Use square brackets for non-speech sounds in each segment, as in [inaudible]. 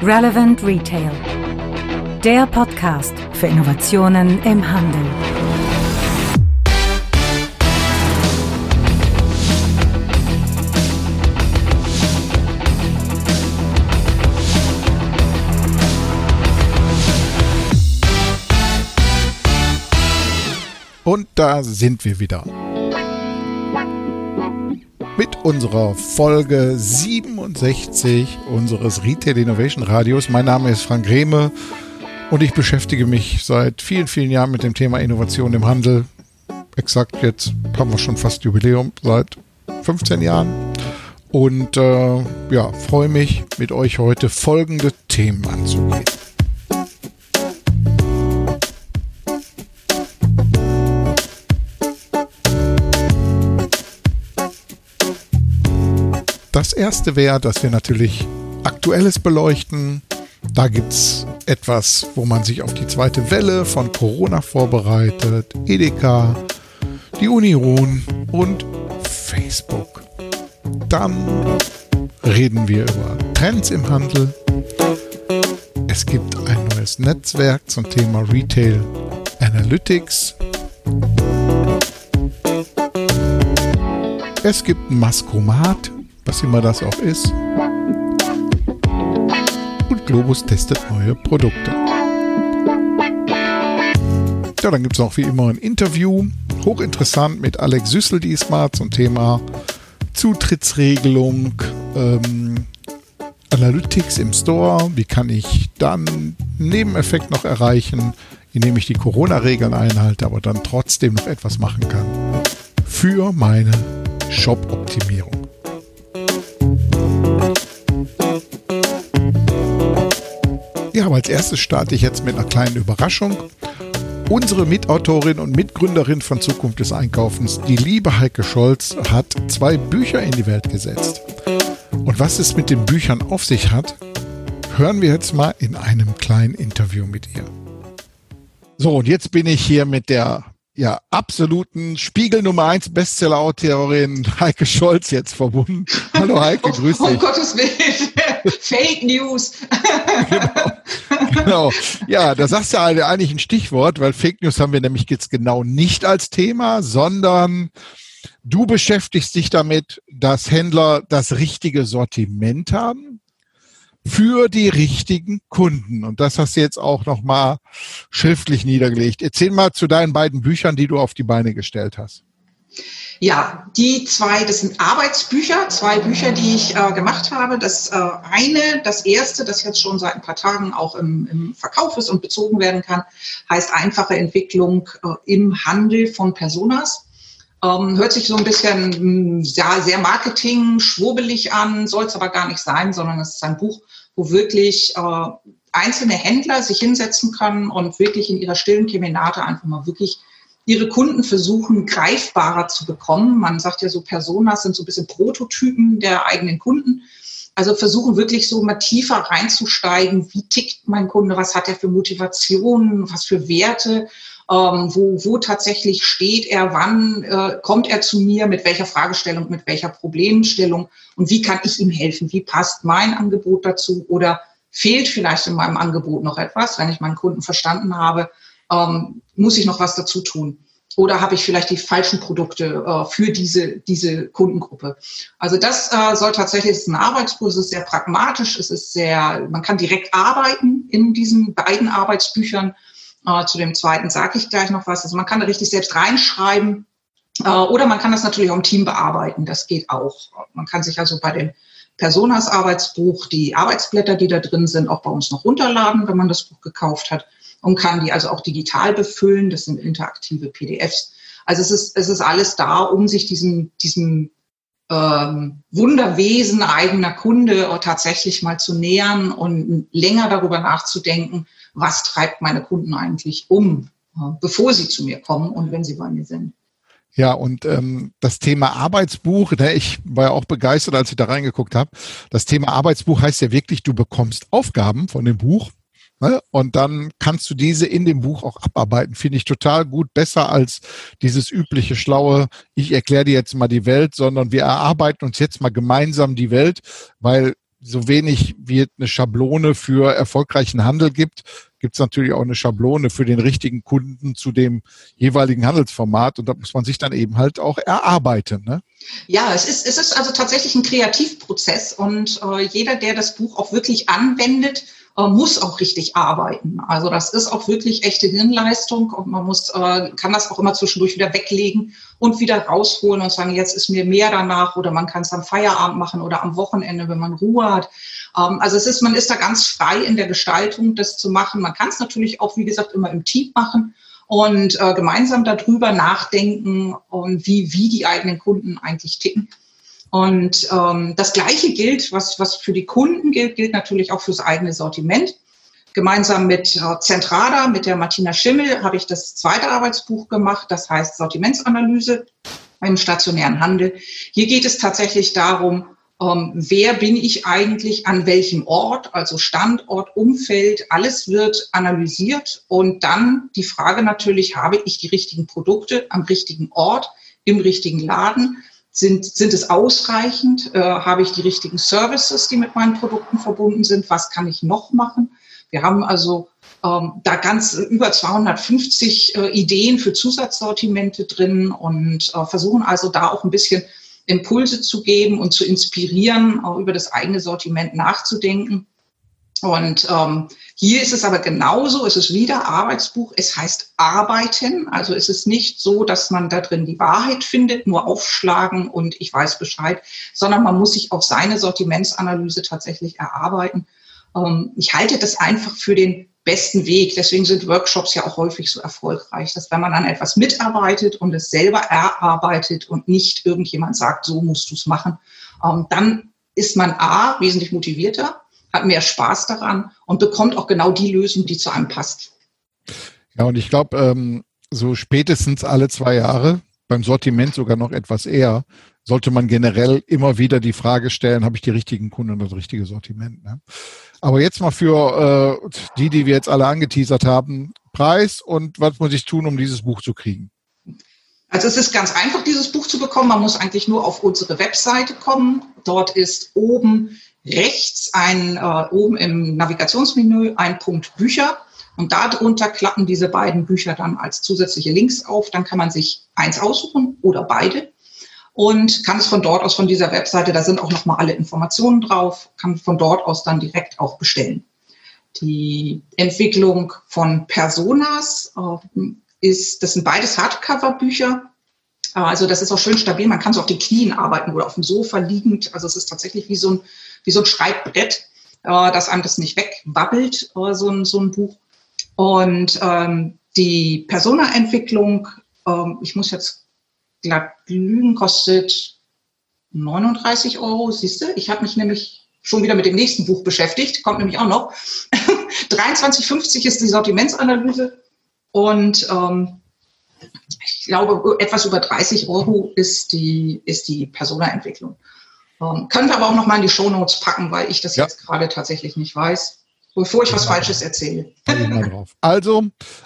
Relevant Retail. Der Podcast für Innovationen im Handel. Und da sind wir wieder. Unserer Folge 67 unseres Retail Innovation Radios. Mein Name ist Frank Rehme und ich beschäftige mich seit vielen, vielen Jahren mit dem Thema Innovation im Handel. Exakt jetzt haben wir schon fast Jubiläum seit 15 Jahren. Und äh, ja, freue mich, mit euch heute folgende Themen anzugehen. Das erste wäre, dass wir natürlich Aktuelles beleuchten. Da gibt es etwas, wo man sich auf die zweite Welle von Corona vorbereitet. Edeka, die Union und Facebook. Dann reden wir über Trends im Handel. Es gibt ein neues Netzwerk zum Thema Retail Analytics. Es gibt ein Maskomat, was immer das auch ist. Und Globus testet neue Produkte. Ja, dann gibt es auch wie immer ein Interview, hochinteressant mit Alex Süssel diesmal zum Thema Zutrittsregelung, ähm, Analytics im Store, wie kann ich dann Nebeneffekt noch erreichen, indem ich die Corona-Regeln einhalte, aber dann trotzdem noch etwas machen kann für meine Shop-Optimierung. Aber als erstes starte ich jetzt mit einer kleinen Überraschung. Unsere Mitautorin und Mitgründerin von Zukunft des Einkaufens, die liebe Heike Scholz, hat zwei Bücher in die Welt gesetzt. Und was es mit den Büchern auf sich hat, hören wir jetzt mal in einem kleinen Interview mit ihr. So, und jetzt bin ich hier mit der ja, absoluten Spiegel Nummer 1 Bestseller-Autorin Heike Scholz jetzt verbunden. Hallo Heike, grüß dich. Um Gottes Willen. [laughs] Fake News. genau, genau. Ja, da sagst du eigentlich ein Stichwort, weil Fake News haben wir nämlich jetzt genau nicht als Thema, sondern du beschäftigst dich damit, dass Händler das richtige Sortiment haben für die richtigen Kunden. Und das hast du jetzt auch nochmal schriftlich niedergelegt. Erzähl mal zu deinen beiden Büchern, die du auf die Beine gestellt hast. Ja, die zwei, das sind Arbeitsbücher, zwei Bücher, die ich äh, gemacht habe. Das äh, eine, das erste, das jetzt schon seit ein paar Tagen auch im, im Verkauf ist und bezogen werden kann, heißt einfache Entwicklung äh, im Handel von Personas. Ähm, hört sich so ein bisschen hm, ja, sehr Marketing, schwurbelig an, soll es aber gar nicht sein, sondern es ist ein Buch, wo wirklich äh, einzelne Händler sich hinsetzen können und wirklich in ihrer stillen Kemenate einfach mal wirklich ihre Kunden versuchen, greifbarer zu bekommen. Man sagt ja so, Personas sind so ein bisschen Prototypen der eigenen Kunden. Also versuchen wirklich so mal tiefer reinzusteigen. Wie tickt mein Kunde? Was hat er für Motivationen? Was für Werte? Ähm, wo, wo tatsächlich steht er? Wann äh, kommt er zu mir? Mit welcher Fragestellung? Mit welcher Problemstellung? Und wie kann ich ihm helfen? Wie passt mein Angebot dazu? Oder fehlt vielleicht in meinem Angebot noch etwas, wenn ich meinen Kunden verstanden habe? Ähm, muss ich noch was dazu tun? Oder habe ich vielleicht die falschen Produkte äh, für diese, diese Kundengruppe? Also das äh, soll tatsächlich, es ist ein Arbeitsbuch, es ist sehr pragmatisch, es ist sehr, man kann direkt arbeiten in diesen beiden Arbeitsbüchern. Äh, zu dem zweiten sage ich gleich noch was. Also man kann da richtig selbst reinschreiben. Äh, oder man kann das natürlich auch im Team bearbeiten, das geht auch. Man kann sich also bei dem Personas Arbeitsbuch die Arbeitsblätter, die da drin sind, auch bei uns noch runterladen, wenn man das Buch gekauft hat und kann die also auch digital befüllen. Das sind interaktive PDFs. Also es ist, es ist alles da, um sich diesem, diesem ähm, Wunderwesen eigener Kunde tatsächlich mal zu nähern und länger darüber nachzudenken, was treibt meine Kunden eigentlich um, bevor sie zu mir kommen und wenn sie bei mir sind. Ja, und ähm, das Thema Arbeitsbuch, ne, ich war ja auch begeistert, als ich da reingeguckt habe. Das Thema Arbeitsbuch heißt ja wirklich, du bekommst Aufgaben von dem Buch Ne? Und dann kannst du diese in dem Buch auch abarbeiten. Finde ich total gut. Besser als dieses übliche schlaue, ich erkläre dir jetzt mal die Welt, sondern wir erarbeiten uns jetzt mal gemeinsam die Welt, weil so wenig wie eine Schablone für erfolgreichen Handel gibt, gibt es natürlich auch eine Schablone für den richtigen Kunden zu dem jeweiligen Handelsformat. Und da muss man sich dann eben halt auch erarbeiten. Ne? Ja, es ist, es ist also tatsächlich ein Kreativprozess und äh, jeder, der das Buch auch wirklich anwendet, äh, muss auch richtig arbeiten. Also das ist auch wirklich echte Hirnleistung und man muss, äh, kann das auch immer zwischendurch wieder weglegen und wieder rausholen und sagen, jetzt ist mir mehr danach oder man kann es am Feierabend machen oder am Wochenende, wenn man Ruhe hat. Ähm, also es ist, man ist da ganz frei in der Gestaltung, das zu machen. Man kann es natürlich auch, wie gesagt, immer im Team machen und äh, gemeinsam darüber nachdenken und wie, wie die eigenen Kunden eigentlich ticken. Und ähm, das Gleiche gilt, was, was für die Kunden gilt, gilt natürlich auch fürs eigene Sortiment. Gemeinsam mit äh, Zentrada, mit der Martina Schimmel, habe ich das zweite Arbeitsbuch gemacht, das heißt Sortimentsanalyse im stationären Handel. Hier geht es tatsächlich darum, ähm, wer bin ich eigentlich an welchem Ort, also Standort, Umfeld, alles wird analysiert und dann die Frage natürlich, habe ich die richtigen Produkte am richtigen Ort, im richtigen Laden? Sind, sind es ausreichend? Äh, habe ich die richtigen Services, die mit meinen Produkten verbunden sind? Was kann ich noch machen? Wir haben also ähm, da ganz über 250 äh, Ideen für Zusatzsortimente drin und äh, versuchen also da auch ein bisschen Impulse zu geben und zu inspirieren, auch über das eigene Sortiment nachzudenken. Und ähm, hier ist es aber genauso, es ist wieder Arbeitsbuch, es heißt arbeiten. Also es ist nicht so, dass man da drin die Wahrheit findet, nur aufschlagen und ich weiß Bescheid, sondern man muss sich auf seine Sortimentsanalyse tatsächlich erarbeiten. Ähm, ich halte das einfach für den besten Weg. Deswegen sind Workshops ja auch häufig so erfolgreich, dass wenn man an etwas mitarbeitet und es selber erarbeitet und nicht irgendjemand sagt, so musst du es machen, ähm, dann ist man A, wesentlich motivierter hat mehr Spaß daran und bekommt auch genau die Lösung, die zu einem passt. Ja, und ich glaube, ähm, so spätestens alle zwei Jahre, beim Sortiment sogar noch etwas eher, sollte man generell immer wieder die Frage stellen, habe ich die richtigen Kunden und das richtige Sortiment. Ne? Aber jetzt mal für äh, die, die wir jetzt alle angeteasert haben, Preis und was muss ich tun, um dieses Buch zu kriegen? Also es ist ganz einfach, dieses Buch zu bekommen. Man muss eigentlich nur auf unsere Webseite kommen. Dort ist oben rechts ein, äh, oben im Navigationsmenü ein Punkt Bücher. Und darunter klappen diese beiden Bücher dann als zusätzliche Links auf. Dann kann man sich eins aussuchen oder beide und kann es von dort aus, von dieser Webseite, da sind auch nochmal alle Informationen drauf, kann von dort aus dann direkt auch bestellen. Die Entwicklung von Personas äh, ist, das sind beides Hardcover-Bücher. Äh, also das ist auch schön stabil. Man kann so auf den Knien arbeiten oder auf dem Sofa liegend. Also es ist tatsächlich wie so ein wie so ein Schreibbrett, äh, dass einem das nicht wegwabbelt, äh, so, ein, so ein Buch. Und ähm, die Persona-Entwicklung, ähm, ich muss jetzt glatt lügen, kostet 39 Euro. Siehst du, ich habe mich nämlich schon wieder mit dem nächsten Buch beschäftigt, kommt nämlich auch noch. [laughs] 23,50 ist die Sortimentsanalyse und ähm, ich glaube, etwas über 30 Euro ist die, ist die Persona-Entwicklung. Ähm, können wir aber auch noch mal in die Shownotes packen, weil ich das ja. jetzt gerade tatsächlich nicht weiß, bevor ich was. Falsches erzähle. Also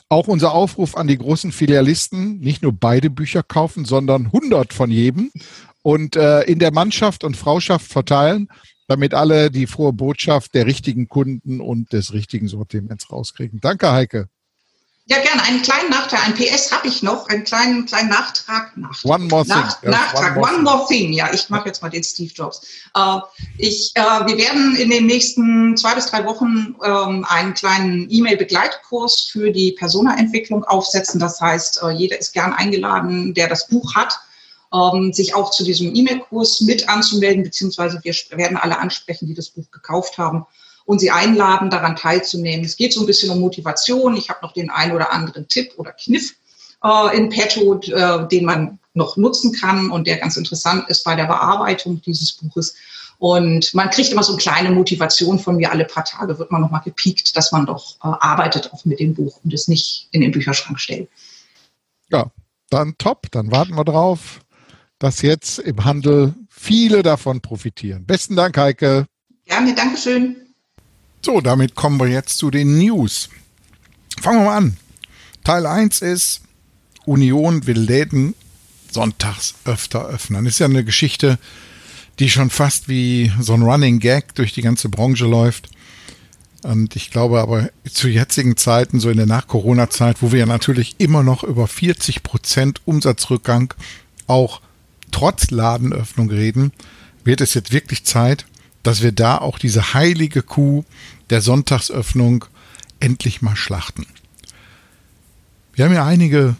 auch unser Aufruf an die großen Filialisten, nicht nur beide Bücher kaufen, sondern 100 von jedem und äh, in der Mannschaft und Frauschaft verteilen, damit alle die frohe Botschaft der richtigen Kunden und des richtigen Sortiments rauskriegen. Danke, Heike. Ja, gerne. Einen kleinen Nachtrag, ein PS habe ich noch, einen kleinen, kleinen Nachtrag. Nachtrag one more thing. Nach, Nachtrag, one, more, one more thing. Ja, ich mache jetzt mal den Steve Jobs. Äh, ich, äh, wir werden in den nächsten zwei bis drei Wochen ähm, einen kleinen E-Mail-Begleitkurs für die Persona-Entwicklung aufsetzen. Das heißt, äh, jeder ist gern eingeladen, der das Buch hat, ähm, sich auch zu diesem E-Mail-Kurs mit anzumelden, beziehungsweise wir werden alle ansprechen, die das Buch gekauft haben und sie einladen, daran teilzunehmen. Es geht so ein bisschen um Motivation. Ich habe noch den einen oder anderen Tipp oder Kniff äh, in petto, äh, den man noch nutzen kann und der ganz interessant ist bei der Bearbeitung dieses Buches. Und man kriegt immer so eine kleine Motivation von mir. Alle paar Tage wird man nochmal gepiekt, dass man doch äh, arbeitet auch mit dem Buch und es nicht in den Bücherschrank stellt. Ja, dann top. Dann warten wir drauf, dass jetzt im Handel viele davon profitieren. Besten Dank, Heike. Gerne, Dankeschön. So, damit kommen wir jetzt zu den News. Fangen wir mal an. Teil 1 ist, Union will Läden sonntags öfter öffnen. Ist ja eine Geschichte, die schon fast wie so ein Running Gag durch die ganze Branche läuft. Und ich glaube aber zu jetzigen Zeiten, so in der Nach-Corona-Zeit, wo wir ja natürlich immer noch über 40 Prozent Umsatzrückgang auch trotz Ladenöffnung reden, wird es jetzt wirklich Zeit, dass wir da auch diese heilige Kuh der Sonntagsöffnung endlich mal schlachten. Wir haben ja einige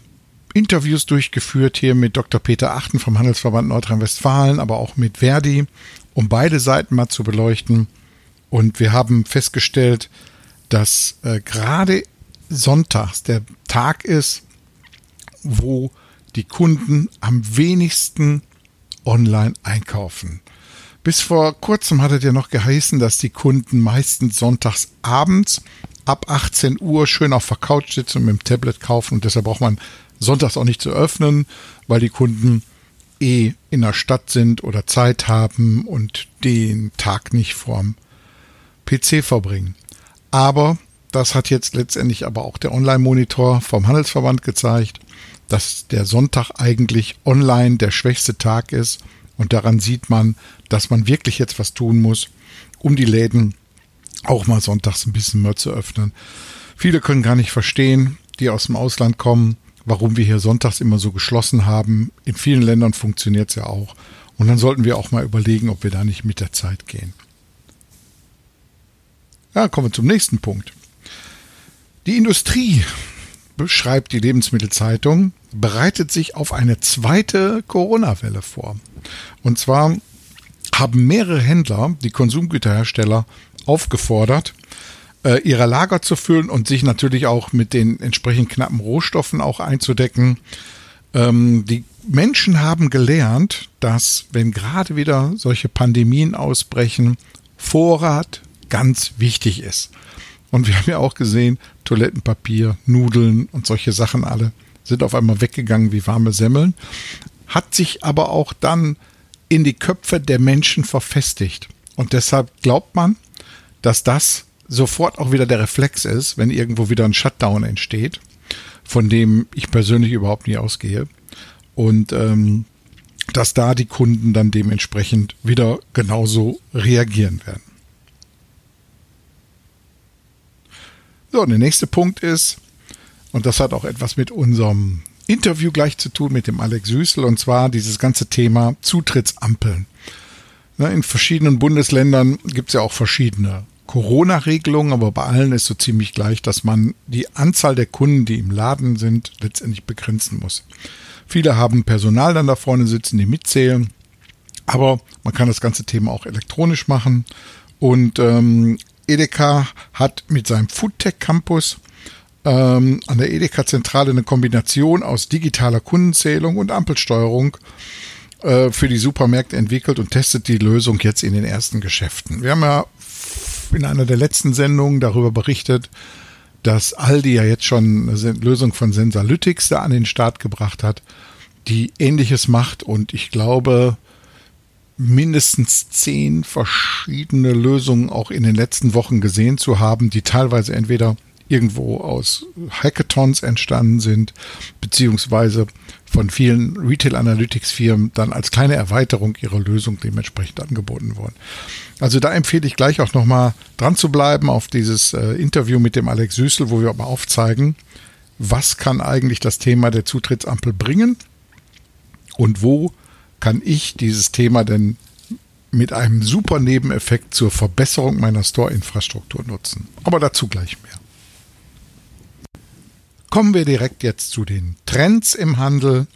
Interviews durchgeführt hier mit Dr. Peter Achten vom Handelsverband Nordrhein-Westfalen, aber auch mit Verdi, um beide Seiten mal zu beleuchten. Und wir haben festgestellt, dass äh, gerade sonntags der Tag ist, wo die Kunden am wenigsten online einkaufen. Bis vor kurzem hat es ja noch geheißen, dass die Kunden meistens sonntags abends ab 18 Uhr schön auf der Couch sitzen und mit dem Tablet kaufen und deshalb braucht man sonntags auch nicht zu öffnen, weil die Kunden eh in der Stadt sind oder Zeit haben und den Tag nicht vorm PC verbringen. Aber das hat jetzt letztendlich aber auch der Online-Monitor vom Handelsverband gezeigt, dass der Sonntag eigentlich online der schwächste Tag ist. Und daran sieht man, dass man wirklich jetzt was tun muss, um die Läden auch mal sonntags ein bisschen mehr zu öffnen. Viele können gar nicht verstehen, die aus dem Ausland kommen, warum wir hier sonntags immer so geschlossen haben. In vielen Ländern funktioniert es ja auch. Und dann sollten wir auch mal überlegen, ob wir da nicht mit der Zeit gehen. Ja, kommen wir zum nächsten Punkt. Die Industrie, beschreibt die Lebensmittelzeitung, bereitet sich auf eine zweite Corona-Welle vor. Und zwar haben mehrere Händler, die Konsumgüterhersteller, aufgefordert, äh, ihre Lager zu füllen und sich natürlich auch mit den entsprechend knappen Rohstoffen auch einzudecken. Ähm, die Menschen haben gelernt, dass wenn gerade wieder solche Pandemien ausbrechen, Vorrat ganz wichtig ist. Und wir haben ja auch gesehen, Toilettenpapier, Nudeln und solche Sachen alle sind auf einmal weggegangen wie warme Semmeln. Hat sich aber auch dann in die Köpfe der Menschen verfestigt. Und deshalb glaubt man, dass das sofort auch wieder der Reflex ist, wenn irgendwo wieder ein Shutdown entsteht, von dem ich persönlich überhaupt nie ausgehe. Und ähm, dass da die Kunden dann dementsprechend wieder genauso reagieren werden. So, und der nächste Punkt ist, und das hat auch etwas mit unserem Interview gleich zu tun mit dem Alex Süßel, und zwar dieses ganze Thema Zutrittsampeln. In verschiedenen Bundesländern gibt es ja auch verschiedene Corona-Regelungen, aber bei allen ist so ziemlich gleich, dass man die Anzahl der Kunden, die im Laden sind, letztendlich begrenzen muss. Viele haben Personal dann da vorne sitzen, die mitzählen, aber man kann das ganze Thema auch elektronisch machen. Und ähm, Edeka hat mit seinem Foodtech Campus ähm, an der Edeka-Zentrale eine Kombination aus digitaler Kundenzählung und Ampelsteuerung äh, für die Supermärkte entwickelt und testet die Lösung jetzt in den ersten Geschäften. Wir haben ja in einer der letzten Sendungen darüber berichtet, dass Aldi ja jetzt schon eine Lösung von Sensalytics da an den Start gebracht hat, die ähnliches macht und ich glaube, mindestens zehn verschiedene Lösungen auch in den letzten Wochen gesehen zu haben, die teilweise entweder irgendwo aus Hackathons entstanden sind, beziehungsweise von vielen Retail Analytics Firmen dann als kleine Erweiterung ihrer Lösung dementsprechend angeboten wurden. Also da empfehle ich gleich auch nochmal dran zu bleiben auf dieses äh, Interview mit dem Alex Süßel, wo wir mal aufzeigen, was kann eigentlich das Thema der Zutrittsampel bringen und wo kann ich dieses Thema denn mit einem super Nebeneffekt zur Verbesserung meiner Store-Infrastruktur nutzen. Aber dazu gleich mehr. Kommen wir direkt jetzt zu den Trends im Handel.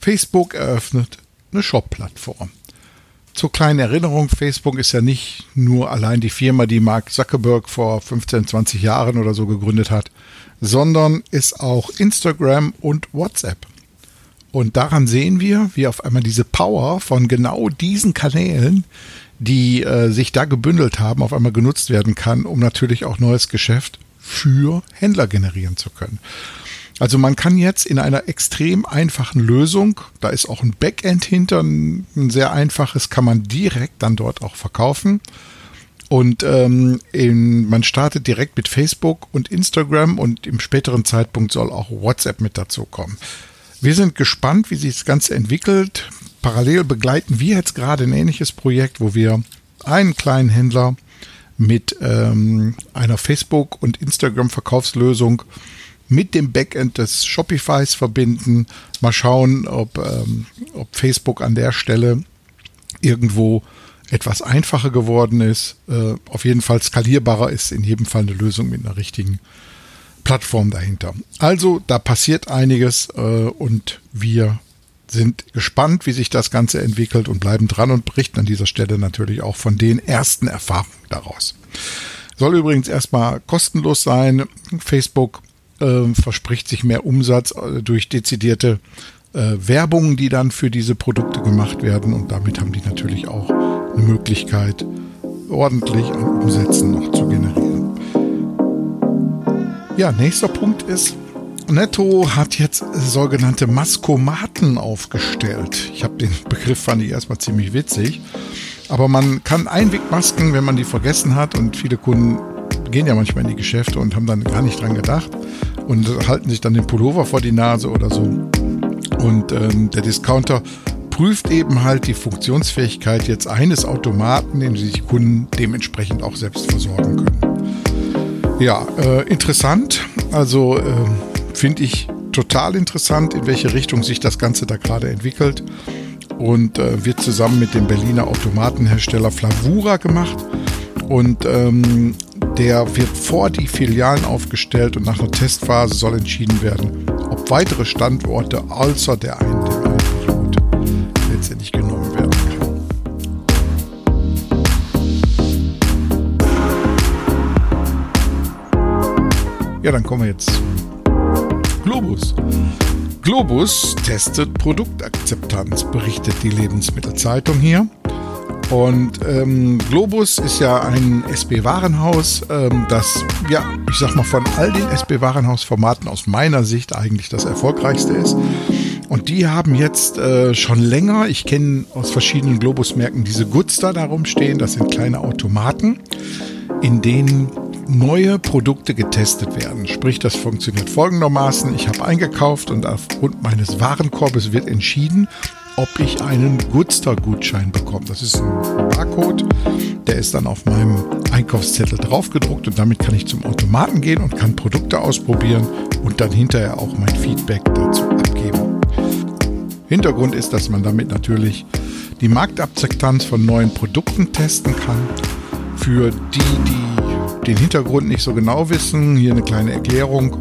Facebook eröffnet eine Shop-Plattform. Zur kleinen Erinnerung, Facebook ist ja nicht nur allein die Firma, die Mark Zuckerberg vor 15, 20 Jahren oder so gegründet hat, sondern ist auch Instagram und WhatsApp. Und daran sehen wir, wie auf einmal diese Power von genau diesen Kanälen, die äh, sich da gebündelt haben, auf einmal genutzt werden kann, um natürlich auch neues Geschäft für Händler generieren zu können. Also man kann jetzt in einer extrem einfachen Lösung, da ist auch ein Backend hinter, ein sehr einfaches, kann man direkt dann dort auch verkaufen. Und ähm, in, man startet direkt mit Facebook und Instagram und im späteren Zeitpunkt soll auch WhatsApp mit dazu kommen. Wir sind gespannt, wie sich das Ganze entwickelt. Parallel begleiten wir jetzt gerade ein ähnliches Projekt, wo wir einen kleinen Händler mit ähm, einer Facebook- und Instagram-Verkaufslösung mit dem Backend des Shopifys verbinden. Mal schauen, ob, ähm, ob Facebook an der Stelle irgendwo etwas einfacher geworden ist. Äh, auf jeden Fall skalierbarer ist in jedem Fall eine Lösung mit einer richtigen Plattform dahinter. Also da passiert einiges äh, und wir sind gespannt, wie sich das Ganze entwickelt und bleiben dran und berichten an dieser Stelle natürlich auch von den ersten Erfahrungen daraus. Soll übrigens erstmal kostenlos sein. Facebook äh, verspricht sich mehr Umsatz äh, durch dezidierte äh, Werbungen, die dann für diese Produkte gemacht werden und damit haben die natürlich auch eine Möglichkeit, ordentlich an Umsätzen noch zu generieren. Ja, nächster Punkt ist, Netto hat jetzt sogenannte Maskomaten aufgestellt. Ich habe den Begriff fand ich erstmal ziemlich witzig. Aber man kann Einwegmasken, wenn man die vergessen hat und viele Kunden gehen ja manchmal in die Geschäfte und haben dann gar nicht dran gedacht und halten sich dann den Pullover vor die Nase oder so. Und ähm, der Discounter prüft eben halt die Funktionsfähigkeit jetzt eines Automaten, den sich Kunden dementsprechend auch selbst versorgen können. Ja, äh, interessant. Also äh, finde ich total interessant, in welche Richtung sich das Ganze da gerade entwickelt. Und äh, wird zusammen mit dem Berliner Automatenhersteller Flavura gemacht. Und ähm, der wird vor die Filialen aufgestellt und nach einer Testphase soll entschieden werden, ob weitere Standorte außer der einen, Ja, dann kommen wir jetzt zu Globus. Globus testet Produktakzeptanz, berichtet die Lebensmittelzeitung hier. Und ähm, Globus ist ja ein SB-Warenhaus, ähm, das, ja, ich sag mal, von all den SB-Warenhaus-Formaten aus meiner Sicht eigentlich das erfolgreichste ist. Und die haben jetzt äh, schon länger, ich kenne aus verschiedenen Globus-Märkten diese Goods da darum stehen, das sind kleine Automaten, in denen neue Produkte getestet werden. Sprich, das funktioniert folgendermaßen. Ich habe eingekauft und aufgrund meines Warenkorbes wird entschieden, ob ich einen Goodster-Gutschein bekomme. Das ist ein Barcode, der ist dann auf meinem Einkaufszettel draufgedruckt und damit kann ich zum Automaten gehen und kann Produkte ausprobieren und dann hinterher auch mein Feedback dazu abgeben. Hintergrund ist, dass man damit natürlich die Marktakzeptanz von neuen Produkten testen kann. Für die, die den Hintergrund nicht so genau wissen, hier eine kleine Erklärung.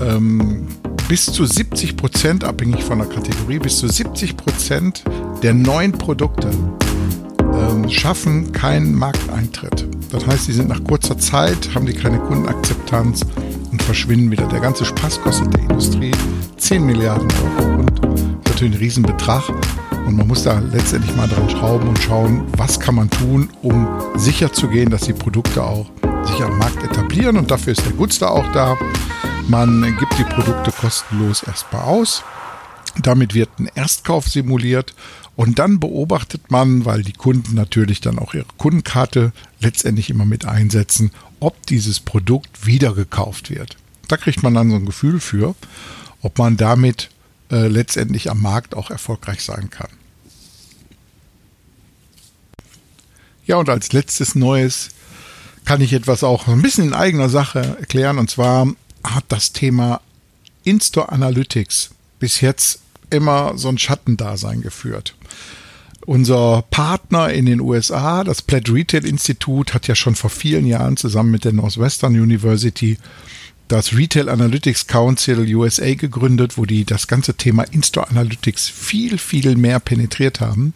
Ähm, bis zu 70 Prozent, abhängig von der Kategorie, bis zu 70 Prozent der neuen Produkte ähm, schaffen keinen Markteintritt. Das heißt, sie sind nach kurzer Zeit, haben die keine Kundenakzeptanz und verschwinden wieder. Der ganze Spaß kostet der Industrie 10 Milliarden Euro und natürlich ein Riesenbetrag. Und man muss da letztendlich mal dran schrauben und schauen, was kann man tun, um sicherzugehen, dass die Produkte auch sich am Markt etablieren und dafür ist der Goodster auch da. Man gibt die Produkte kostenlos erstmal aus. Damit wird ein Erstkauf simuliert und dann beobachtet man, weil die Kunden natürlich dann auch ihre Kundenkarte letztendlich immer mit einsetzen, ob dieses Produkt wieder gekauft wird. Da kriegt man dann so ein Gefühl für, ob man damit äh, letztendlich am Markt auch erfolgreich sein kann. Ja, und als letztes Neues kann ich etwas auch ein bisschen in eigener Sache erklären. Und zwar hat das Thema In-Store Analytics bis jetzt immer so ein Schattendasein geführt. Unser Partner in den USA, das Plaid Retail Institute, hat ja schon vor vielen Jahren zusammen mit der Northwestern University das Retail Analytics Council USA gegründet, wo die das ganze Thema In-Store Analytics viel, viel mehr penetriert haben.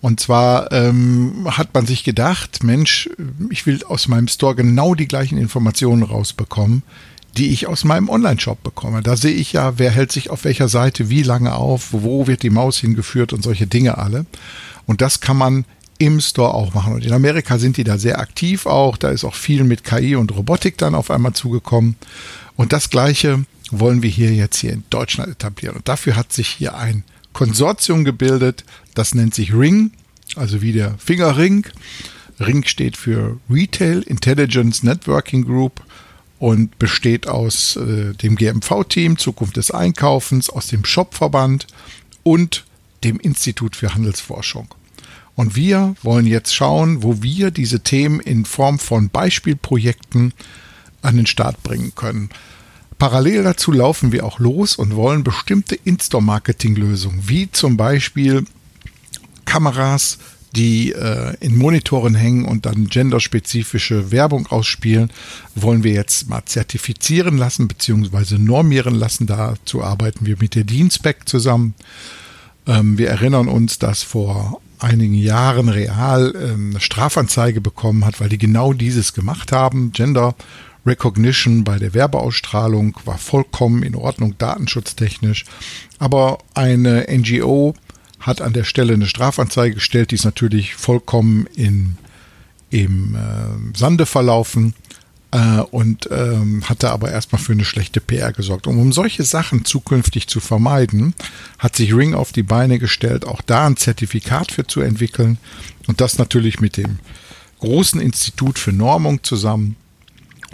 Und zwar ähm, hat man sich gedacht, Mensch, ich will aus meinem Store genau die gleichen Informationen rausbekommen, die ich aus meinem Online-Shop bekomme. Da sehe ich ja, wer hält sich auf welcher Seite wie lange auf, wo wird die Maus hingeführt und solche Dinge alle. Und das kann man im Store auch machen. Und in Amerika sind die da sehr aktiv auch. Da ist auch viel mit KI und Robotik dann auf einmal zugekommen. Und das Gleiche wollen wir hier jetzt hier in Deutschland etablieren. Und dafür hat sich hier ein Konsortium gebildet, das nennt sich Ring, also wie der Fingerring. Ring steht für Retail Intelligence Networking Group und besteht aus äh, dem GMV-Team, Zukunft des Einkaufens, aus dem Shopverband und dem Institut für Handelsforschung. Und wir wollen jetzt schauen, wo wir diese Themen in Form von Beispielprojekten an den Start bringen können. Parallel dazu laufen wir auch los und wollen bestimmte In-Store-Marketing-Lösungen, wie zum Beispiel Kameras, die äh, in Monitoren hängen und dann genderspezifische Werbung ausspielen, wollen wir jetzt mal zertifizieren lassen bzw. normieren lassen. Dazu arbeiten wir mit der Dienstback zusammen. Ähm, wir erinnern uns, dass vor einigen Jahren Real ähm, eine Strafanzeige bekommen hat, weil die genau dieses gemacht haben. Gender Recognition bei der Werbeausstrahlung war vollkommen in Ordnung, datenschutztechnisch. Aber eine NGO hat an der Stelle eine Strafanzeige gestellt, die ist natürlich vollkommen in, im äh, Sande verlaufen äh, und ähm, hatte aber erstmal für eine schlechte PR gesorgt. Und um solche Sachen zukünftig zu vermeiden, hat sich Ring auf die Beine gestellt, auch da ein Zertifikat für zu entwickeln und das natürlich mit dem großen Institut für Normung zusammen,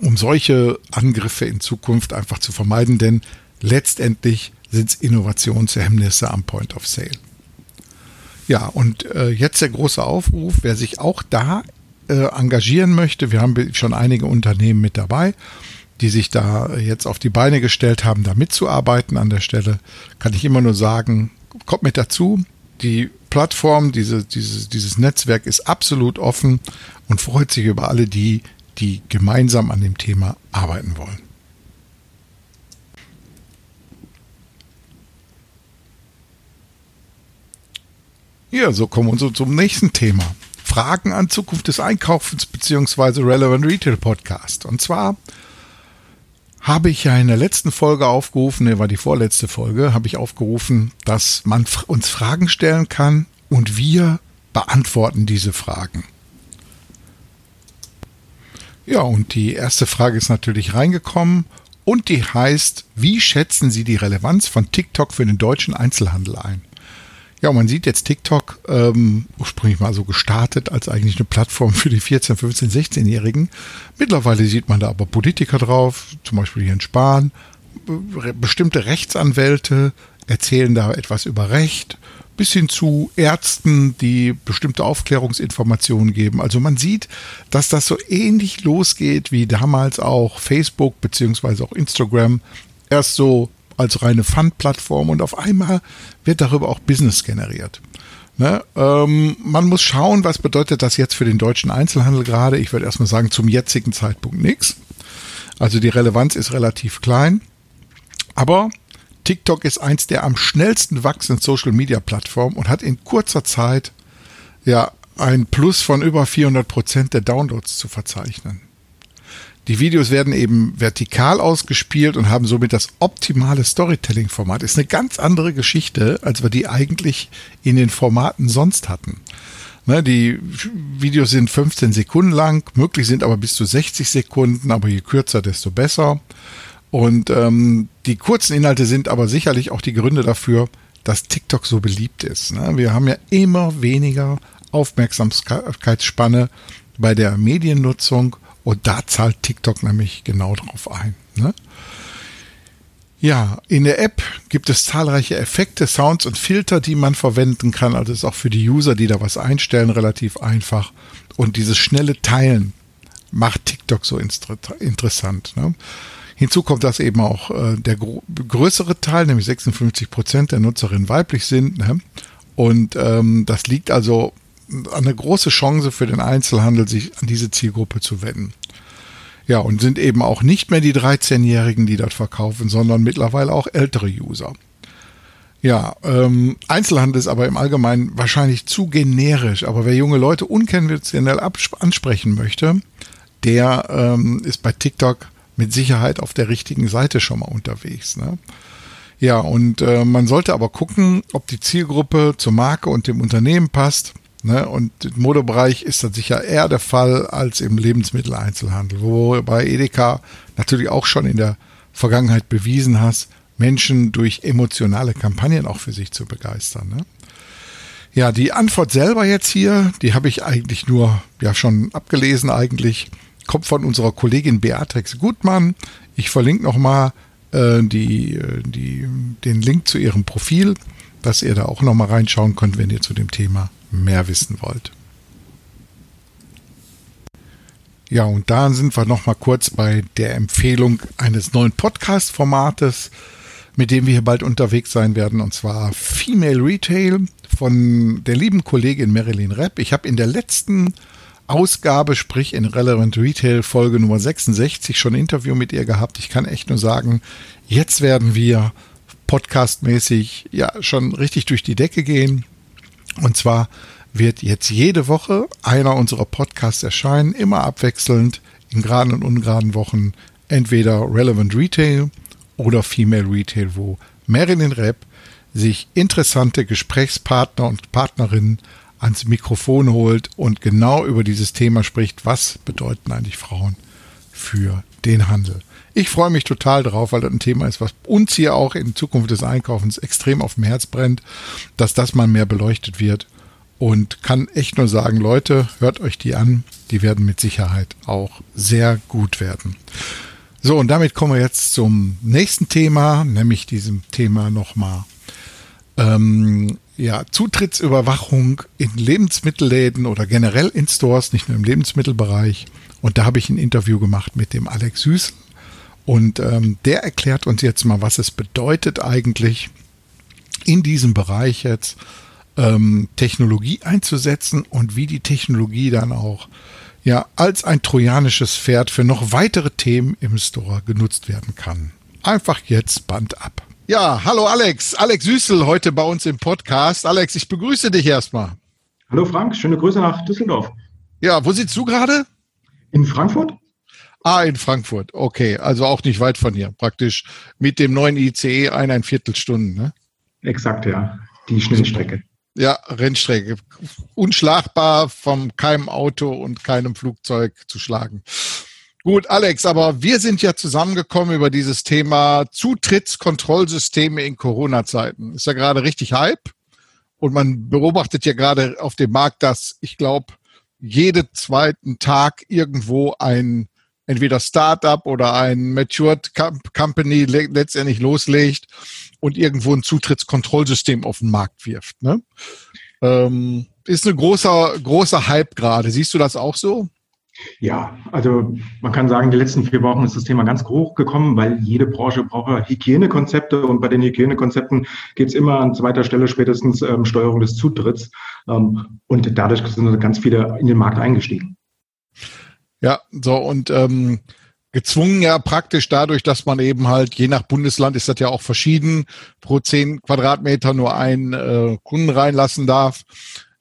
um solche Angriffe in Zukunft einfach zu vermeiden, denn letztendlich sind es Innovationshemmnisse am Point of Sale. Ja, und äh, jetzt der große Aufruf, wer sich auch da äh, engagieren möchte. Wir haben schon einige Unternehmen mit dabei, die sich da jetzt auf die Beine gestellt haben, da mitzuarbeiten an der Stelle. Kann ich immer nur sagen, kommt mit dazu. Die Plattform, diese, dieses, dieses Netzwerk ist absolut offen und freut sich über alle die, die gemeinsam an dem Thema arbeiten wollen. Ja, so kommen wir zum nächsten Thema. Fragen an Zukunft des Einkaufens bzw. Relevant Retail Podcast. Und zwar habe ich ja in der letzten Folge aufgerufen, ne, war die vorletzte Folge, habe ich aufgerufen, dass man uns Fragen stellen kann und wir beantworten diese Fragen. Ja, und die erste Frage ist natürlich reingekommen und die heißt, wie schätzen Sie die Relevanz von TikTok für den deutschen Einzelhandel ein? Ja, man sieht jetzt TikTok ähm, ursprünglich mal so gestartet als eigentlich eine Plattform für die 14, 15, 16-Jährigen. Mittlerweile sieht man da aber Politiker drauf, zum Beispiel hier in Spahn, bestimmte Rechtsanwälte erzählen da etwas über Recht, bis hin zu Ärzten, die bestimmte Aufklärungsinformationen geben. Also man sieht, dass das so ähnlich losgeht wie damals auch Facebook beziehungsweise auch Instagram. Erst so als reine Fun-Plattform und auf einmal wird darüber auch Business generiert. Ne? Ähm, man muss schauen, was bedeutet das jetzt für den deutschen Einzelhandel gerade. Ich würde erstmal sagen, zum jetzigen Zeitpunkt nichts. Also die Relevanz ist relativ klein. Aber TikTok ist eins der am schnellsten wachsenden Social Media Plattformen und hat in kurzer Zeit ja ein Plus von über 400 Prozent der Downloads zu verzeichnen. Die Videos werden eben vertikal ausgespielt und haben somit das optimale Storytelling-Format. Ist eine ganz andere Geschichte, als wir die eigentlich in den Formaten sonst hatten. Ne, die Videos sind 15 Sekunden lang, möglich sind aber bis zu 60 Sekunden, aber je kürzer, desto besser. Und ähm, die kurzen Inhalte sind aber sicherlich auch die Gründe dafür, dass TikTok so beliebt ist. Ne? Wir haben ja immer weniger Aufmerksamkeitsspanne bei der Mediennutzung und da zahlt TikTok nämlich genau drauf ein. Ne? Ja, in der App gibt es zahlreiche Effekte, Sounds und Filter, die man verwenden kann. Also ist auch für die User, die da was einstellen, relativ einfach. Und dieses schnelle Teilen macht TikTok so interessant. Ne? Hinzu kommt, dass eben auch äh, der größere Teil, nämlich 56 Prozent der Nutzerinnen weiblich sind. Ne? Und ähm, das liegt also eine große Chance für den Einzelhandel, sich an diese Zielgruppe zu wenden. Ja, und sind eben auch nicht mehr die 13-Jährigen, die dort verkaufen, sondern mittlerweile auch ältere User. Ja, ähm, Einzelhandel ist aber im Allgemeinen wahrscheinlich zu generisch. Aber wer junge Leute unkonventionell ansprechen möchte, der ähm, ist bei TikTok mit Sicherheit auf der richtigen Seite schon mal unterwegs. Ne? Ja, und äh, man sollte aber gucken, ob die Zielgruppe zur Marke und dem Unternehmen passt Ne? Und im Modebereich ist das sicher eher der Fall als im Lebensmitteleinzelhandel, wobei Edeka natürlich auch schon in der Vergangenheit bewiesen hat, Menschen durch emotionale Kampagnen auch für sich zu begeistern. Ne? Ja, die Antwort selber jetzt hier, die habe ich eigentlich nur ja schon abgelesen eigentlich, kommt von unserer Kollegin Beatrix Gutmann. Ich verlinke nochmal äh, die, äh, die, den Link zu ihrem Profil dass ihr da auch nochmal reinschauen könnt, wenn ihr zu dem Thema mehr wissen wollt. Ja, und da sind wir nochmal kurz bei der Empfehlung eines neuen Podcast-Formates, mit dem wir hier bald unterwegs sein werden, und zwar Female Retail von der lieben Kollegin Marilyn Repp. Ich habe in der letzten Ausgabe, sprich in Relevant Retail Folge Nummer 66 schon ein Interview mit ihr gehabt. Ich kann echt nur sagen, jetzt werden wir podcastmäßig ja schon richtig durch die Decke gehen. Und zwar wird jetzt jede Woche einer unserer Podcasts erscheinen, immer abwechselnd in geraden und ungeraden Wochen, entweder Relevant Retail oder Female Retail, wo Marilyn Rapp sich interessante Gesprächspartner und Partnerinnen ans Mikrofon holt und genau über dieses Thema spricht, was bedeuten eigentlich Frauen für den Handel. Ich freue mich total drauf, weil das ein Thema ist, was uns hier auch in Zukunft des Einkaufens extrem auf dem Herz brennt, dass das mal mehr beleuchtet wird. Und kann echt nur sagen, Leute, hört euch die an. Die werden mit Sicherheit auch sehr gut werden. So, und damit kommen wir jetzt zum nächsten Thema, nämlich diesem Thema nochmal. Ähm, ja, Zutrittsüberwachung in Lebensmittelläden oder generell in Stores, nicht nur im Lebensmittelbereich. Und da habe ich ein Interview gemacht mit dem Alex Süßel. Und ähm, der erklärt uns jetzt mal, was es bedeutet eigentlich in diesem Bereich jetzt ähm, Technologie einzusetzen und wie die Technologie dann auch ja als ein trojanisches Pferd für noch weitere Themen im Store genutzt werden kann. Einfach jetzt Band ab. Ja, hallo Alex, Alex Süßel heute bei uns im Podcast. Alex, ich begrüße dich erstmal. Hallo Frank, schöne Grüße nach Düsseldorf. Ja, wo sitzt du gerade? In Frankfurt. Ah, in Frankfurt. Okay, also auch nicht weit von hier. Praktisch mit dem neuen ICE ein Viertelstunden, ne? Exakt, ja. Die Schnellstrecke. Ja, Rennstrecke. Unschlagbar vom keinem Auto und keinem Flugzeug zu schlagen. Gut, Alex, aber wir sind ja zusammengekommen über dieses Thema Zutrittskontrollsysteme in Corona-Zeiten. Ist ja gerade richtig Hype. Und man beobachtet ja gerade auf dem Markt, dass ich glaube, jeden zweiten Tag irgendwo ein entweder Startup oder ein Matured Company letztendlich loslegt und irgendwo ein Zutrittskontrollsystem auf den Markt wirft. Ne? Ähm, ist ein großer, großer Hype gerade. Siehst du das auch so? Ja, also man kann sagen, die letzten vier Wochen ist das Thema ganz hoch gekommen, weil jede Branche braucht Hygienekonzepte und bei den Hygienekonzepten geht es immer an zweiter Stelle spätestens ähm, Steuerung des Zutritts ähm, und dadurch sind ganz viele in den Markt eingestiegen. Ja, so und ähm, gezwungen ja praktisch dadurch, dass man eben halt, je nach Bundesland ist das ja auch verschieden, pro zehn Quadratmeter nur einen äh, Kunden reinlassen darf,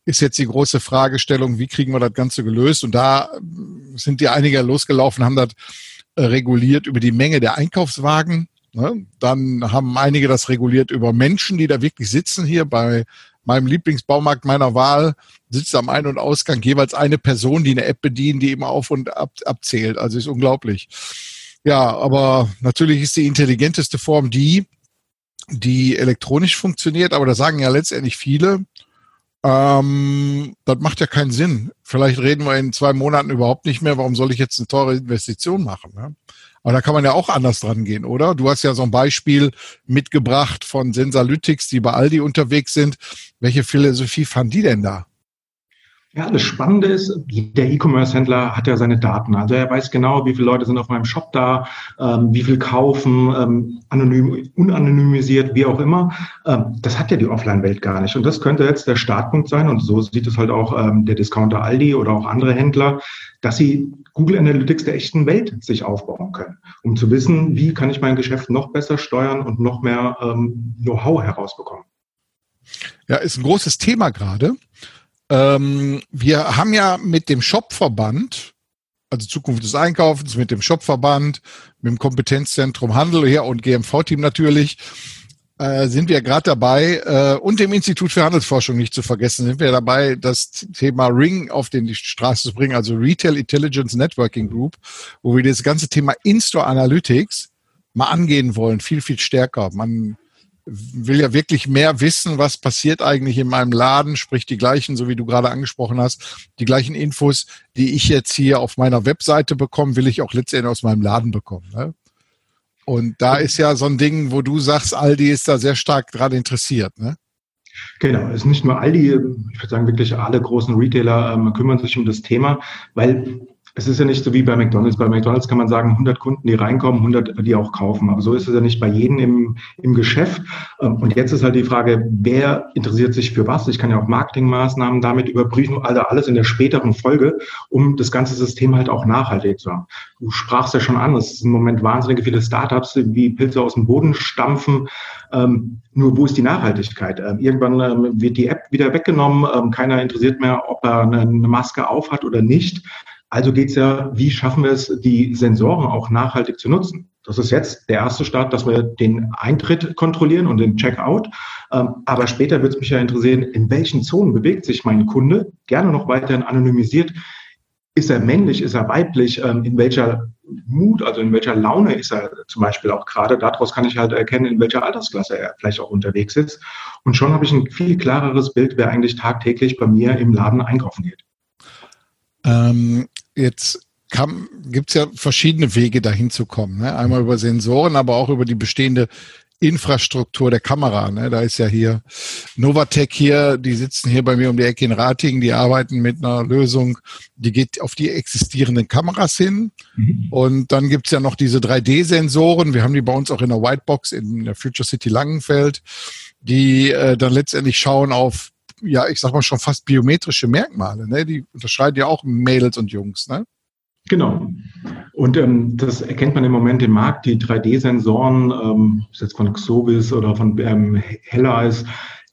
ist jetzt die große Fragestellung, wie kriegen wir das Ganze gelöst? Und da sind die einige losgelaufen, haben das äh, reguliert über die Menge der Einkaufswagen. Ne? Dann haben einige das reguliert über Menschen, die da wirklich sitzen hier bei meinem Lieblingsbaumarkt meiner Wahl sitzt am Ein- und Ausgang jeweils eine Person, die eine App bedient, die immer auf und ab, abzählt. Also ist unglaublich. Ja, aber natürlich ist die intelligenteste Form die, die elektronisch funktioniert, aber da sagen ja letztendlich viele, ähm, das macht ja keinen Sinn. Vielleicht reden wir in zwei Monaten überhaupt nicht mehr. Warum soll ich jetzt eine teure Investition machen? Ne? Aber da kann man ja auch anders dran gehen, oder? Du hast ja so ein Beispiel mitgebracht von Sensalytics, die bei Aldi unterwegs sind. Welche Philosophie fanden die denn da? Ja, das Spannende ist, der E-Commerce-Händler hat ja seine Daten. Also er weiß genau, wie viele Leute sind auf meinem Shop da, ähm, wie viel kaufen, ähm, anonym, unanonymisiert, wie auch immer. Ähm, das hat ja die Offline-Welt gar nicht. Und das könnte jetzt der Startpunkt sein. Und so sieht es halt auch ähm, der Discounter Aldi oder auch andere Händler, dass sie Google Analytics der echten Welt sich aufbauen können, um zu wissen, wie kann ich mein Geschäft noch besser steuern und noch mehr ähm, Know-how herausbekommen. Ja, ist ein großes Thema gerade. Ähm, wir haben ja mit dem Shopverband, also Zukunft des Einkaufens, mit dem Shopverband, mit dem Kompetenzzentrum Handel hier und GMV-Team natürlich, äh, sind wir gerade dabei äh, und dem Institut für Handelsforschung nicht zu vergessen, sind wir dabei, das Thema Ring auf den die Straße zu bringen, also Retail Intelligence Networking Group, wo wir das ganze Thema In-Store Analytics mal angehen wollen, viel, viel stärker. Man will ja wirklich mehr wissen, was passiert eigentlich in meinem Laden, sprich die gleichen, so wie du gerade angesprochen hast, die gleichen Infos, die ich jetzt hier auf meiner Webseite bekomme, will ich auch letztendlich aus meinem Laden bekommen. Ne? Und da ist ja so ein Ding, wo du sagst, Aldi ist da sehr stark dran interessiert. Ne? Genau, es ist nicht nur Aldi, ich würde sagen wirklich alle großen Retailer ähm, kümmern sich um das Thema, weil es ist ja nicht so wie bei McDonalds. Bei McDonalds kann man sagen, 100 Kunden, die reinkommen, 100, die auch kaufen. Aber so ist es ja nicht bei jedem im, im Geschäft. Ähm, und jetzt ist halt die Frage, wer interessiert sich für was? Ich kann ja auch Marketingmaßnahmen damit überprüfen, also alles in der späteren Folge, um das ganze System halt auch nachhaltig zu haben. Du sprachst ja schon an, es ist im Moment wahnsinnig viele Startups, wie Pilze aus dem Boden stampfen. Ähm, nur wo ist die Nachhaltigkeit? Ähm, irgendwann ähm, wird die App wieder weggenommen. Ähm, keiner interessiert mehr, ob er eine, eine Maske aufhat oder nicht. Also geht es ja, wie schaffen wir es, die Sensoren auch nachhaltig zu nutzen? Das ist jetzt der erste Start, dass wir den Eintritt kontrollieren und den Checkout. Ähm, aber später wird es mich ja interessieren, in welchen Zonen bewegt sich mein Kunde, gerne noch weiterhin anonymisiert. Ist er männlich, ist er weiblich, ähm, in welcher Mut, also in welcher Laune ist er zum Beispiel auch gerade. Daraus kann ich halt erkennen, in welcher Altersklasse er vielleicht auch unterwegs ist. Und schon habe ich ein viel klareres Bild, wer eigentlich tagtäglich bei mir im Laden einkaufen geht. Ähm, Jetzt gibt es ja verschiedene Wege, dahin zu kommen. Ne? Einmal über Sensoren, aber auch über die bestehende Infrastruktur der Kamera. Ne? Da ist ja hier Novatec hier, die sitzen hier bei mir um die Ecke in Ratingen, die arbeiten mit einer Lösung, die geht auf die existierenden Kameras hin. Mhm. Und dann gibt's ja noch diese 3D-Sensoren. Wir haben die bei uns auch in der Whitebox in der Future City Langenfeld, die äh, dann letztendlich schauen auf ja, ich sag mal schon fast biometrische Merkmale. Ne? Die unterscheiden ja auch Mädels und Jungs. Ne? Genau. Und ähm, das erkennt man im Moment im Markt. Die 3D-Sensoren, ähm, jetzt von Xovis oder von ähm, Hella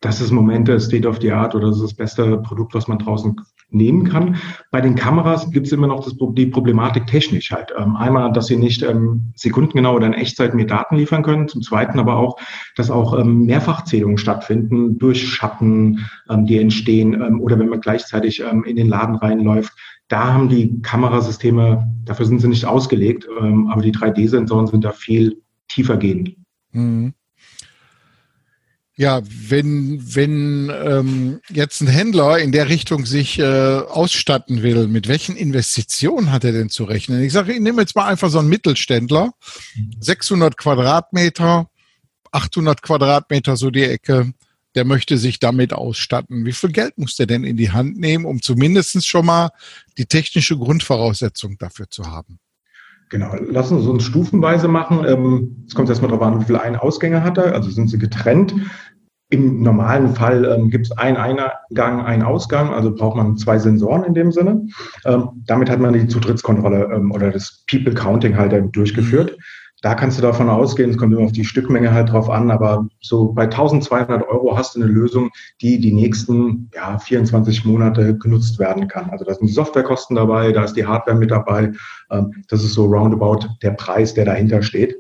das ist im Moment der State of the Art oder das ist das beste Produkt, was man draußen nehmen kann. Bei den Kameras gibt es immer noch das, die Problematik technisch halt. Ähm, einmal, dass sie nicht ähm, sekundengenau oder in Echtzeit mir Daten liefern können. Zum Zweiten aber auch, dass auch ähm, Mehrfachzählungen stattfinden durch Schatten, ähm, die entstehen ähm, oder wenn man gleichzeitig ähm, in den Laden reinläuft. Da haben die Kamerasysteme, dafür sind sie nicht ausgelegt, aber die 3D-Sensoren sind da viel tiefer gehend. Mhm. Ja, wenn, wenn ähm, jetzt ein Händler in der Richtung sich äh, ausstatten will, mit welchen Investitionen hat er denn zu rechnen? Ich sage, ich nehme jetzt mal einfach so einen Mittelständler, 600 Quadratmeter, 800 Quadratmeter so die Ecke, der möchte sich damit ausstatten. Wie viel Geld muss der denn in die Hand nehmen, um zumindest schon mal die technische Grundvoraussetzung dafür zu haben? Genau, lassen Sie uns stufenweise machen. Ähm, es kommt erstmal darauf an, wie viele Ein-Ausgänge hat er, also sind sie getrennt. Im normalen Fall ähm, gibt es einen Eingang, einen Ausgang, also braucht man zwei Sensoren in dem Sinne. Ähm, damit hat man die Zutrittskontrolle ähm, oder das People Counting halt durchgeführt. Da kannst du davon ausgehen, es kommt immer auf die Stückmenge halt drauf an, aber so bei 1200 Euro hast du eine Lösung, die die nächsten ja, 24 Monate genutzt werden kann. Also da sind die Softwarekosten dabei, da ist die Hardware mit dabei. Ähm, das ist so roundabout der Preis, der dahinter steht.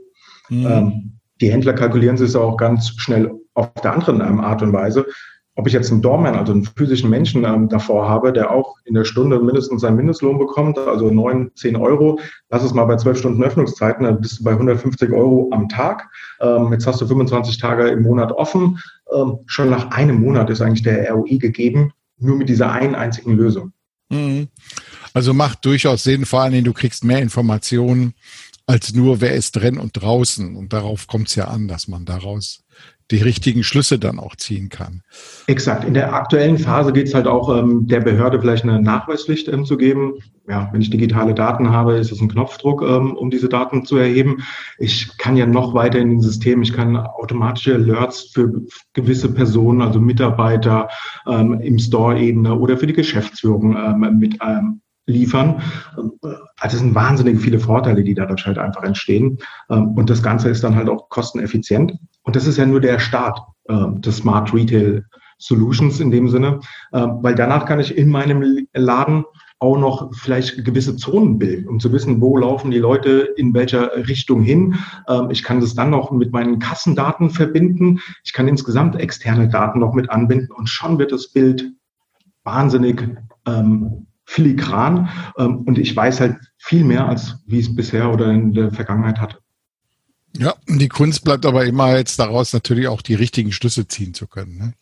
Mhm. Ähm, die Händler kalkulieren sich auch ganz schnell auf der anderen Art und Weise ob ich jetzt einen Doorman, also einen physischen Menschen ähm, davor habe, der auch in der Stunde mindestens seinen Mindestlohn bekommt, also neun, zehn Euro, lass es mal bei zwölf Stunden Öffnungszeiten, dann bist du bei 150 Euro am Tag. Ähm, jetzt hast du 25 Tage im Monat offen. Ähm, schon nach einem Monat ist eigentlich der ROI gegeben, nur mit dieser einen einzigen Lösung. Mhm. Also macht durchaus Sinn, vor allen Dingen, du kriegst mehr Informationen als nur, wer ist drin und draußen. Und darauf kommt es ja an, dass man daraus die richtigen Schlüsse dann auch ziehen kann. Exakt. In der aktuellen Phase geht es halt auch ähm, der Behörde vielleicht eine Nachweispflicht ähm, zu geben. Ja, wenn ich digitale Daten habe, ist es ein Knopfdruck, ähm, um diese Daten zu erheben. Ich kann ja noch weiter in den System, ich kann automatische Alerts für gewisse Personen, also Mitarbeiter ähm, im Store-Ebene oder für die Geschäftsführung ähm, mit ähm, liefern. Also es sind wahnsinnig viele Vorteile, die dadurch halt einfach entstehen. Ähm, und das Ganze ist dann halt auch kosteneffizient. Und das ist ja nur der Start äh, des Smart Retail Solutions in dem Sinne, äh, weil danach kann ich in meinem Laden auch noch vielleicht gewisse Zonen bilden, um zu wissen, wo laufen die Leute in welcher Richtung hin. Ähm, ich kann das dann noch mit meinen Kassendaten verbinden. Ich kann insgesamt externe Daten noch mit anbinden und schon wird das Bild wahnsinnig ähm, filigran ähm, und ich weiß halt viel mehr, als wie es bisher oder in der Vergangenheit hatte. Ja, die Kunst bleibt aber immer jetzt daraus natürlich auch die richtigen Schlüsse ziehen zu können. Ne?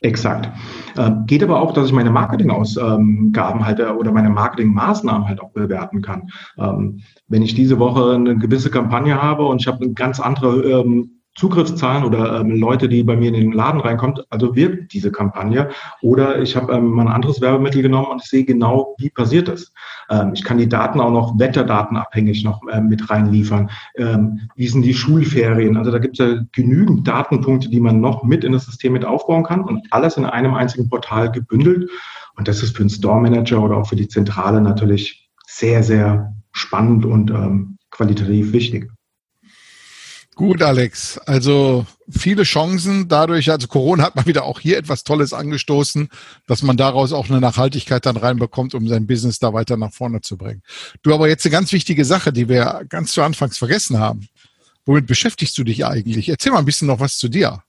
Exakt. Ähm, geht aber auch, dass ich meine Marketingausgaben halt äh, oder meine Marketingmaßnahmen halt auch bewerten kann. Ähm, wenn ich diese Woche eine gewisse Kampagne habe und ich habe eine ganz andere ähm, Zugriffszahlen oder ähm, Leute, die bei mir in den Laden reinkommt, also wirkt diese Kampagne. Oder ich habe ähm, mal ein anderes Werbemittel genommen und ich sehe genau, wie passiert es. Ähm, ich kann die Daten auch noch wetterdatenabhängig noch ähm, mit reinliefern. Ähm, wie sind die Schulferien? Also da gibt es ja genügend Datenpunkte, die man noch mit in das System mit aufbauen kann und alles in einem einzigen Portal gebündelt. Und das ist für einen Store Manager oder auch für die Zentrale natürlich sehr, sehr spannend und ähm, qualitativ wichtig. Gut, Alex. Also viele Chancen dadurch, also Corona hat mal wieder auch hier etwas Tolles angestoßen, dass man daraus auch eine Nachhaltigkeit dann reinbekommt, um sein Business da weiter nach vorne zu bringen. Du aber jetzt eine ganz wichtige Sache, die wir ganz zu Anfangs vergessen haben. Womit beschäftigst du dich eigentlich? Erzähl mal ein bisschen noch was zu dir.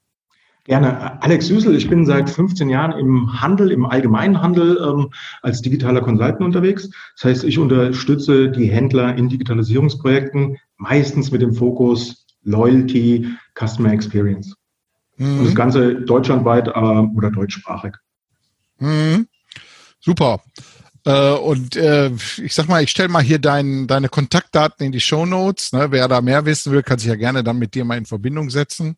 Gerne. Alex Süßel, ich bin seit 15 Jahren im Handel, im allgemeinen Handel ähm, als digitaler Consultant unterwegs. Das heißt, ich unterstütze die Händler in Digitalisierungsprojekten, meistens mit dem Fokus Loyalty, Customer Experience. Mhm. Und das Ganze deutschlandweit äh, oder deutschsprachig. Mhm. Super. Äh, und äh, ich sag mal, ich stelle mal hier dein, deine Kontaktdaten in die Show Notes. Ne? Wer da mehr wissen will, kann sich ja gerne dann mit dir mal in Verbindung setzen.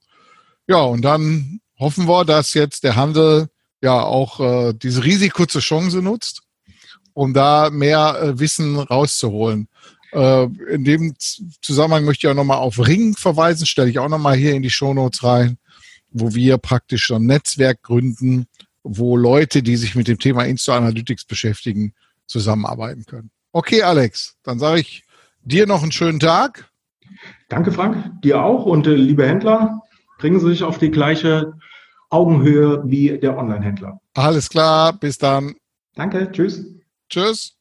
Ja, und dann hoffen wir, dass jetzt der Handel ja auch äh, diese Risiko zur Chance nutzt, um da mehr äh, Wissen rauszuholen. Äh, in dem Zusammenhang möchte ich auch nochmal auf Ring verweisen, stelle ich auch nochmal hier in die Shownotes rein, wo wir praktisch ein Netzwerk gründen, wo Leute, die sich mit dem Thema Insta Analytics beschäftigen, zusammenarbeiten können. Okay, Alex, dann sage ich dir noch einen schönen Tag. Danke, Frank. Dir auch. Und äh, liebe Händler, bringen Sie sich auf die gleiche Augenhöhe wie der Online-Händler. Alles klar, bis dann. Danke, tschüss. Tschüss.